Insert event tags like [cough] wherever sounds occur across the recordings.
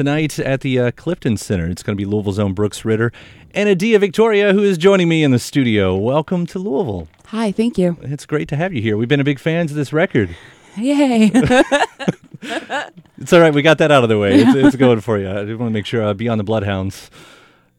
tonight at the uh, Clifton Center. It's going to be Louisville's own Brooks Ritter and Adia Victoria, who is joining me in the studio. Welcome to Louisville. Hi, thank you. It's great to have you here. We've been a big fans of this record. Yay. [laughs] It's all right. We got that out of the way. It's, it's going for you. I just want to make sure uh, Beyond the Bloodhounds.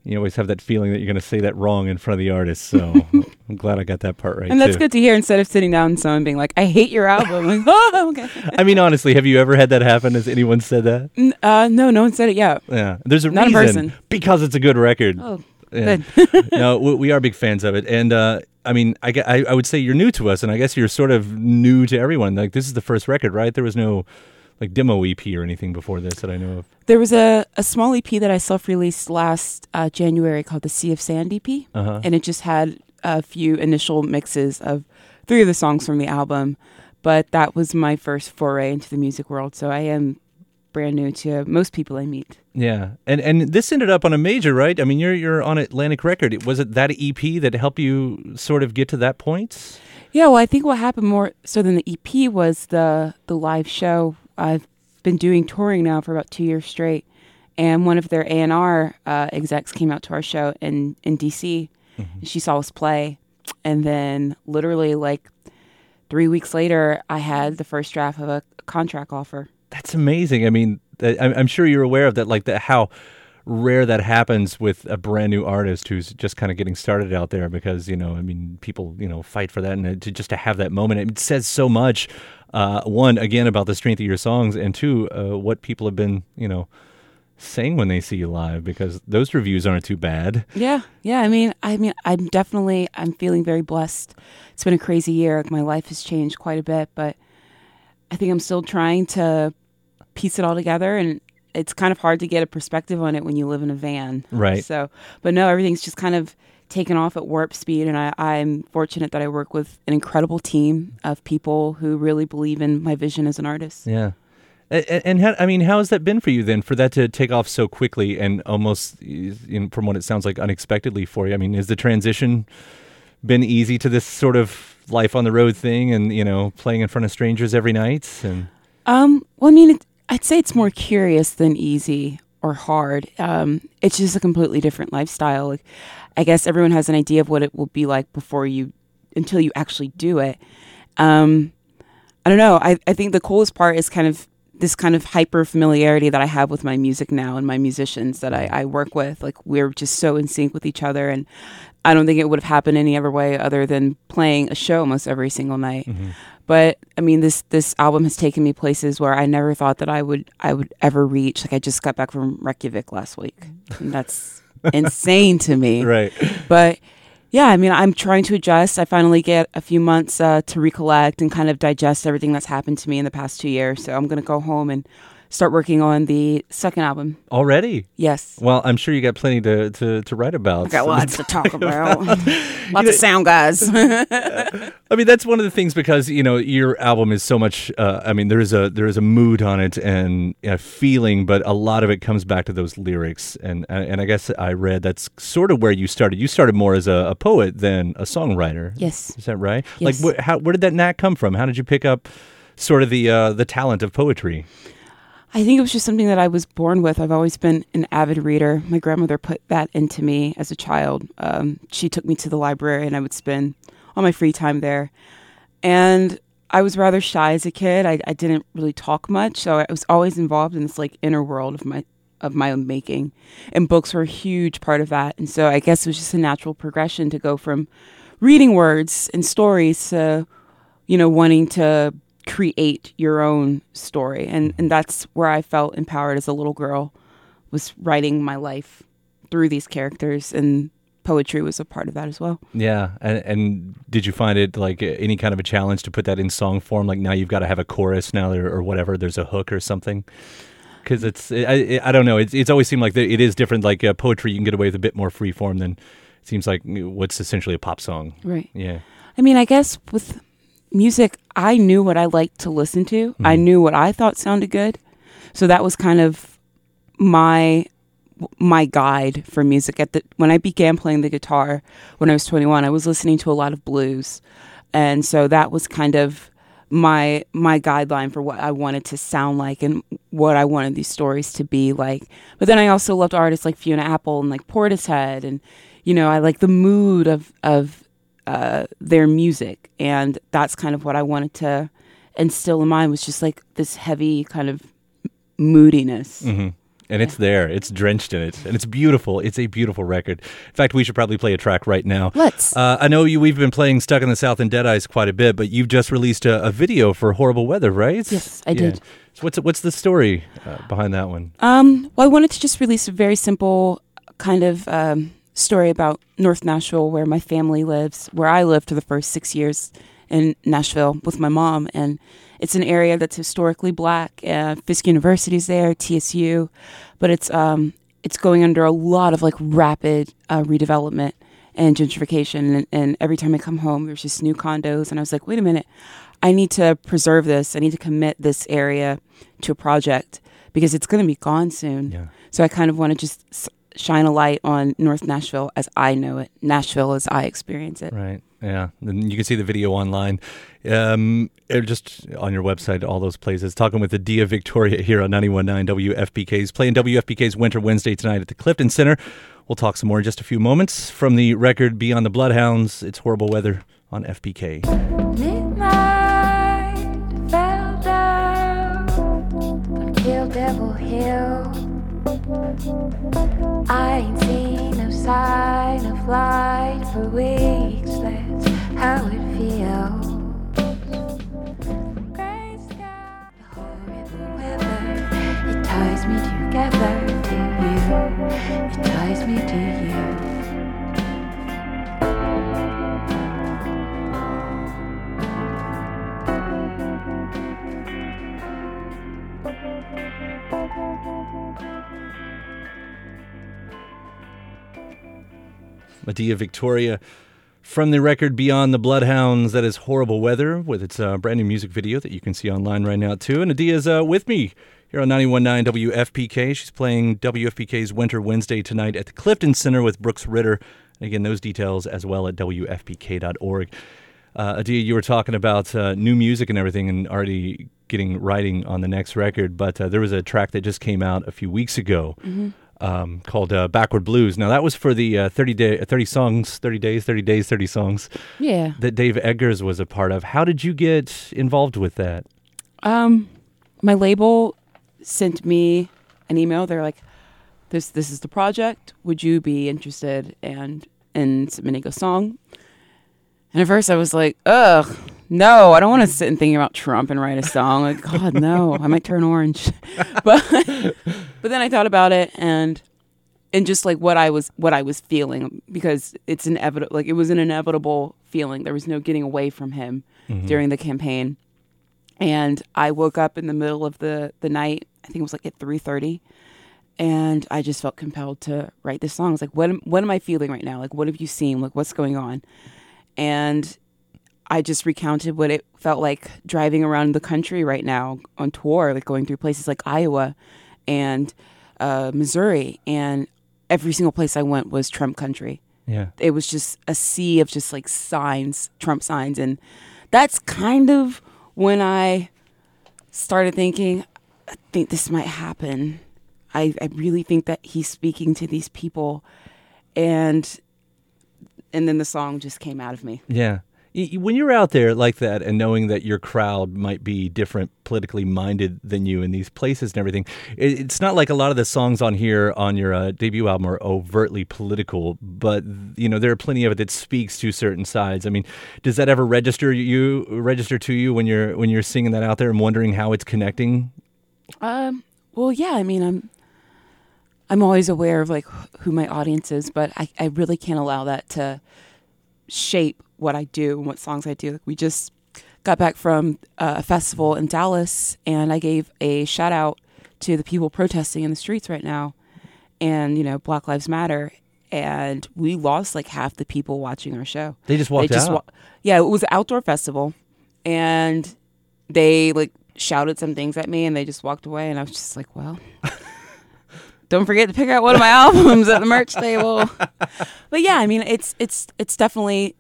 You always have that feeling that you're going to say that wrong in front of the artist. So [laughs] I'm glad I got that part right. and that's too. good to hear instead of sitting down and someone being like, I hate your album. like, [laughs] [laughs] oh, okay. I mean, honestly, have you ever had that happen? Has anyone said that? N- Uh, no, no one said it yet. Yeah. There's a Not reason. person. Because it's a good record. Oh, Yeah. good. no, we, we are big fans of it, and uh, I mean, I, I I would say you're new to us, and I guess you're sort of new to everyone. Like this is the first record, right? There was no like demo EP or anything before this that I know of. There was a, a small EP that I self released last uh, January called the Sea of Sand EP. Uh-huh. And it just had a few initial mixes of three of the songs from the album. But that was my first foray into the music world. So I am brand new to most people I meet. Yeah, and and this ended up on a major, right? I mean, you're you're on Atlantic Record. Was it that EP that helped you sort of get to that point? Yeah, well, I think what happened more so than the EP was the the live show. I've been doing touring now for about two years straight, and one of their A and R uh, execs came out to our show in in DC. and She saw us play, and then literally like three weeks later, I had the first draft of a contract offer. That's amazing. I mean, I'm I'm sure you're aware of that, like the how rare that happens with a brand new artist who's just kind of getting started out there because you know i mean people you know fight for that and to just to have that moment it says so much uh, one again about the strength of your songs and two uh, what people have been you know saying when they see you live because those reviews aren't too bad Yeah, yeah. I mean, I mean, I'm definitely, I'm feeling very blessed. It's been a crazy year. My life has changed quite a bit, but I think I'm still trying to piece it all together, and it's kind of hard to get a perspective on it when you live in a van. Right. So, but no, everything's just kind of taken off at warp speed, and I, I'm fortunate that I work with an incredible team of people who really believe in my vision as an artist. yeah and, and how, I mean, how has that been for you then? For that to take off so quickly and almost, in, from what it sounds like, unexpectedly for you. I mean, is the transition been easy to this sort of life on the road thing, and you know, playing in front of strangers every night? And Um, well, I mean, it, I'd say it's more curious than easy or hard. Um, it's just a completely different lifestyle. Like, I guess everyone has an idea of what it will be like before you, until you actually do it. Um, I don't know. I, I think the coolest part is kind of this kind of hyper familiarity that I have with my music now and my musicians that I, mm. I work with. Like, we're just so in sync with each other. And I don't think it would have happened any other way other than playing a show almost every single night mm-hmm. but I mean this this album has taken me places where I never thought that I would I would ever reach. Like I just got back from Reykjavik last week, and that's [laughs] insane to me. right, But yeah, I mean I'm trying to adjust. I finally get a few months uh, to recollect and kind of digest everything that's happened to me in the past two years. So I'm gonna go home and start working on the second album. already. Yes. Well, I'm sure you got plenty to to, to write about. I got lots to talk [laughs] about. [laughs] lots know- of sound guys. [laughs] I mean, that's one of the things because you know your album is so much. Uh, I mean, there is a there is a mood on it and a feeling, but a lot of it comes back to those lyrics. And and I guess I read that's sort of where you started. You started more as a, a poet than a songwriter. yes. Is that right? Yes. Like, wh- how where did that knack come from? How did you pick up sort of the uh, the talent of poetry? I think it was just something that I was born with. I've always been an avid reader. My grandmother put that into me as a child. Um, she took me to the library, and I would spend all my free time there. And I was rather shy as a kid. I, I didn't really talk much, so I was always involved in this like inner world of my of my own making. And books were a huge part of that. And so I guess it was just a natural progression to go from reading words and stories to, you know, wanting to create your own story and and that's where I felt empowered as a little girl was writing my life through these characters and poetry was a part of that as well. Yeah, and, and did you find it like any kind of a challenge to put that in song form? Like now you've got to have a chorus now or, or whatever. There's a hook or something. Because it's I, I don't know. It's it's always seemed like it is different. Like uh, poetry, you can get away with a bit more free form than it seems like what's essentially a pop song. Right. Yeah. I mean, I guess with music, I knew what I liked to listen to. I mm. knew what I thought sounded good. So that was kind of my my guide for music at the when I began playing the guitar when I was 21 I was listening to a lot of blues and so that was kind of my my guideline for what I wanted to sound like and what I wanted these stories to be like. But then I also loved artists like Fiona Apple and like Portishead, and you know I like the mood of of uh, their music, and that's kind of what I wanted to instill in mine was just like this heavy kind of moodiness. Mm-hmm. And it's there. It's drenched in it, and it's beautiful. It's a beautiful record. In fact, we should probably play a track right now. Let's. Uh, I know you. We've been playing "Stuck in the South" and "Dead Eyes" quite a bit, but you've just released a, a video for "Horrible Weather," right? Yes, I did. So what's what's the story uh, behind that one? Um, well, I wanted to just release a very simple kind of um, story about North Nashville, where my family lives, where I lived for the first six years in Nashville with my mom, and it's an area that's historically black. Uh, Fisk University is there, TSU, but it's um, it's going under a lot of like rapid uh, redevelopment and gentrification. And, and every time I come home, there's just new condos, and I was like, wait a minute, I need to preserve this. I need to commit this area to a project because it's going to be gone soon. Yeah. So I kind of want to just shine a light on North Nashville as I know it, Nashville as I experience it. Right. Yeah. And you can see the video online, um, or just on your website, all those places. Talking with Adia Victoria here on 91.9 WFPK's playing WFPK's Winter Wednesday tonight at the Clifton Center. We'll talk some more in just a few moments from the record Beyond the Bloodhounds. It's horrible weather on FPK. Midnight fell down on Kill Devil Hill. I ain't seen no sign of light for weeks. That's how it feels. Gray horrible weather. It ties me together to you. It ties me to you. Adia Victoria from the record Beyond the Bloodhounds. That is Horrible Weather with its uh, brand new music video that you can see online right now, too. And Adia's uh, with me here on 91.9 WFPK. She's playing WFPK's Winter Wednesday tonight at the Clifton Center with Brooks Ritter. And again, those details as well at WFPK.org. Uh, Adia, you were talking about uh, new music and everything and already getting writing on the next record, but uh, there was a track that just came out a few weeks ago um, called uh, Backward Blues. Now, that was for the uh, 30, day, 30 songs, 30 days, 30 days, 30 songs Yeah. that Dave Eggers was a part of. How did you get involved with that? Um, my label sent me an email. They're like, "This this is the project. Would you be interested and in submitting a song?" And at first, I was like, "Ugh, no, I don't want to sit and think about Trump and write a song. Like, God, no, I might turn orange." [laughs] but but then I thought about it and and just like what I was what I was feeling because it's inevitable. Like it was an inevitable feeling. There was no getting away from him mm-hmm. during the campaign and I woke up in the middle of the the night. I think it was like at three thirty, and I just felt compelled to write this song. I was like, what am, what am I feeling right now? Like, what have you seen? Like, what's going on? And I just recounted what it felt like driving around the country right now on tour, like going through places like Iowa and uh, Missouri, and every single place I went was Trump country Yeah. it was just a sea of just like signs, Trump signs. And that's kind of when I started thinking, I think this might happen. I, I really think that he's speaking to these people. And and then the song just came out of me. Yeah. When you're out there like that and knowing that your crowd might be different politically minded than you in these places and everything, it's not like a lot of the songs on here on your uh, debut album are overtly political, but you know there are plenty of it that speaks to certain sides. I mean, does that ever register you register to you when you're when you're singing that out there and wondering how it's connecting? Um, well, yeah, I mean, I'm I'm always aware of like who my audience is, but I, I really can't allow that to shape what I do and what songs I do. Like we just got back from uh, a festival in Dallas, and I gave a shout out to the people protesting in the streets right now, and you know, Black Lives Matter. And we lost like half the people watching our show. They just walked They just out. wa- yeah, it was an outdoor festival, and they like shouted some things at me, and they just walked away, and I was just like, well. Don't forget to pick out one of my [laughs] albums at the merch table. But yeah, I mean, it's it's it's definitely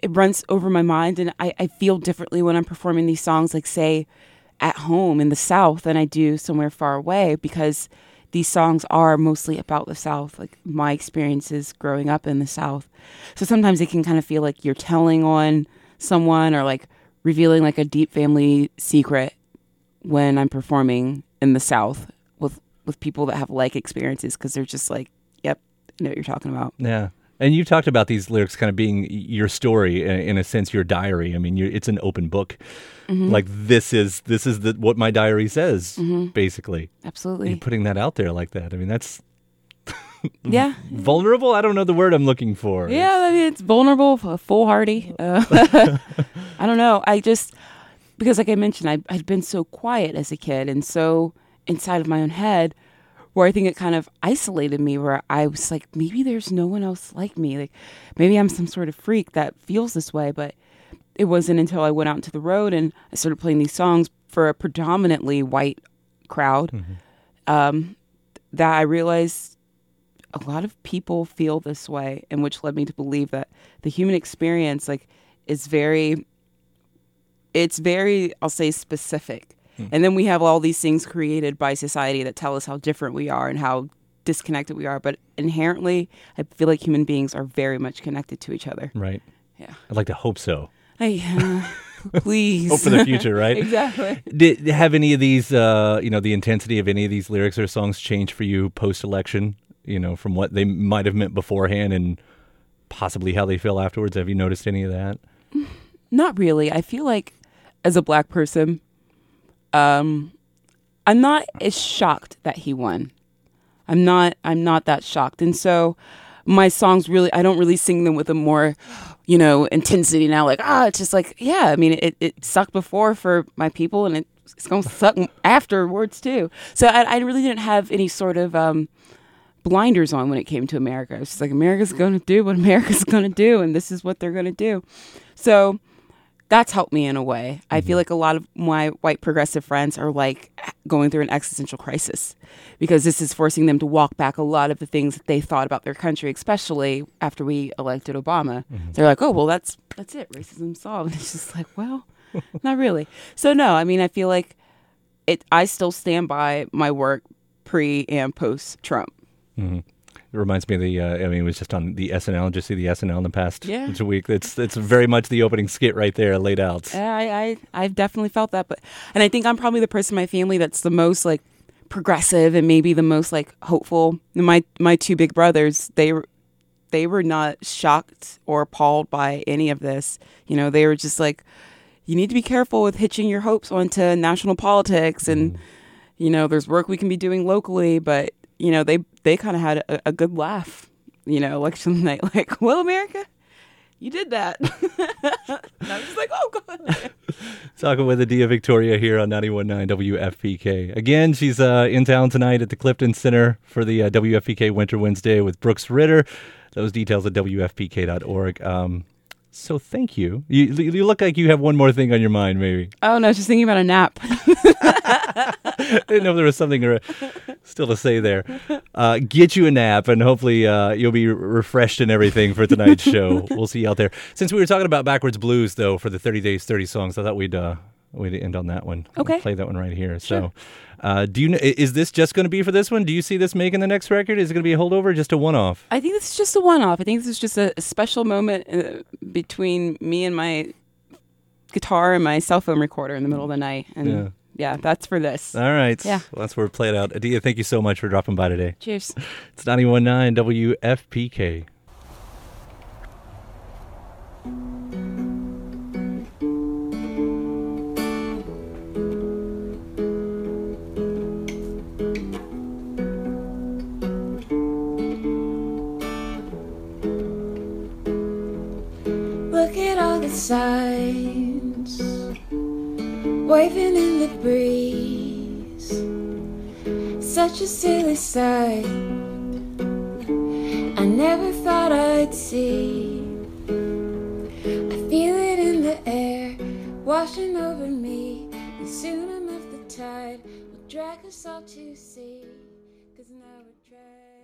it runs over my mind, and I, I feel differently when I'm performing these songs. Like say, at home in the South than I do somewhere far away because these songs are mostly about the South, like my experiences growing up in the South. So sometimes it can kind of feel like you're telling on someone or like revealing like a deep family secret when I'm performing in the South with people that have like experiences because they're just like, yep, I know what you're talking about. Yeah. And you talked about these lyrics kind of being your story, in a sense, your diary. I mean, it's an open book. Mm-hmm. Like this is this is the, what my diary says, basically. Absolutely. You're putting that out there like that. I mean, that's [laughs] yeah. [laughs] vulnerable. I don't know the word I'm looking for. Yeah, I mean it's vulnerable, foolhardy. Uh, [laughs] I don't know. I just because, like I mentioned, I I'd been so quiet as a kid and so inside of my own head, where I think it kind of isolated me. Where I was like, maybe there's no one else like me. Like maybe I'm some sort of freak that feels this way. But it wasn't until I went out into the road and I started playing these songs for a predominantly white crowd um, that I realized a lot of people feel this way and which led me to believe that the human experience like is very it's very i'll say specific and then we have all these things created by society that tell us how different we are and how disconnected we are but inherently i feel like human beings are very much connected to each other Right. yeah I'd like to hope so. I, uh, [laughs] please Hope for the future, right? [laughs] exactly Did have any of these, uh, you know, the intensity of any of these lyrics or songs change for you post election? You know, from what they might have meant beforehand and possibly how they feel afterwards. Have you noticed any of that? [sighs] Not really. I feel like as a black person, um, I'm not as shocked that he won. I'm not. I'm not that shocked, and so my songs really. I don't really sing them with a more, you know, intensity now. Like ah, it's just like yeah. I mean, it, it sucked before for my people, and it, it's gonna suck afterwards too. So I, I really didn't have any sort of um, blinders on when it came to America. It's just like America's going to do what America's [laughs] going to do, and this is what they're going to do. So that's helped me in a way. I feel mm-hmm. like a lot of my white progressive friends are like going through an existential crisis because this is forcing them to walk back a lot of the things that they thought about their country, especially after we elected Obama. Mm-hmm. They're like, "Oh, well, that's that's it, racism solved." And [laughs] it's just like, well, [laughs] not really. So no, I mean, I feel like it. I still stand by my work pre and post Trump. Mm-hmm. It reminds me of the. Uh, I mean, it was just on the SNL. Did you see the SNL in the past Yeah. week? It's it's very much the opening skit right there laid out. Yeah, I, I I've definitely felt that, but and I think I'm probably the person in my family that's the most like progressive and maybe the most like hopeful. My my two big brothers, they were they were not shocked or appalled by any of this. You know, they were just like, you need to be careful with hitching your hopes onto national politics, and you know, there's work we can be doing locally, but you know, they they kind of had a, a good laugh. You know, election night, [laughs] like, well, America, you did that. [laughs] and I was just like, oh god. [laughs] Talking with Adia Victoria here on 91.9 WFPK. Again, she's uh, in town tonight at the Clifton Center for the uh, WFPK Winter Wednesday with Brooks Ritter. Those details at WFPK.org. Um, so thank you. you. You look like you have one more thing on your mind, maybe. Oh no, just thinking about a nap. I [laughs] didn't know if there was something uh, still to say there. Uh, get you a nap, and hopefully uh, you'll be refreshed and everything for tonight's [laughs] show. We'll see you out there. Since we were talking about backwards blues, though, for the 30 days, 30 songs, I thought we'd uh, we'd end on that one. We'll Okay. play that one right here. So, uh, do you is this just going to be for this one? Do you see this making the next record? Is it going to be a holdover, or just a one-off? I think this is just a one-off. I think this is just a, a special moment uh, between me and my guitar and my cell phone recorder in the middle of the night, and Yeah. Yeah, that's for this. All right. Yeah. Well, that's where we played out. Adia, thank you so much for dropping by today. Cheers. [laughs] It's 91.9 WFPK. Look at all the signs waving in the breeze. Such a silly sight. I never thought I'd see. I feel it in the air, washing over me. And soon enough, the tide will drag us all to sea. Cause now we're dragged.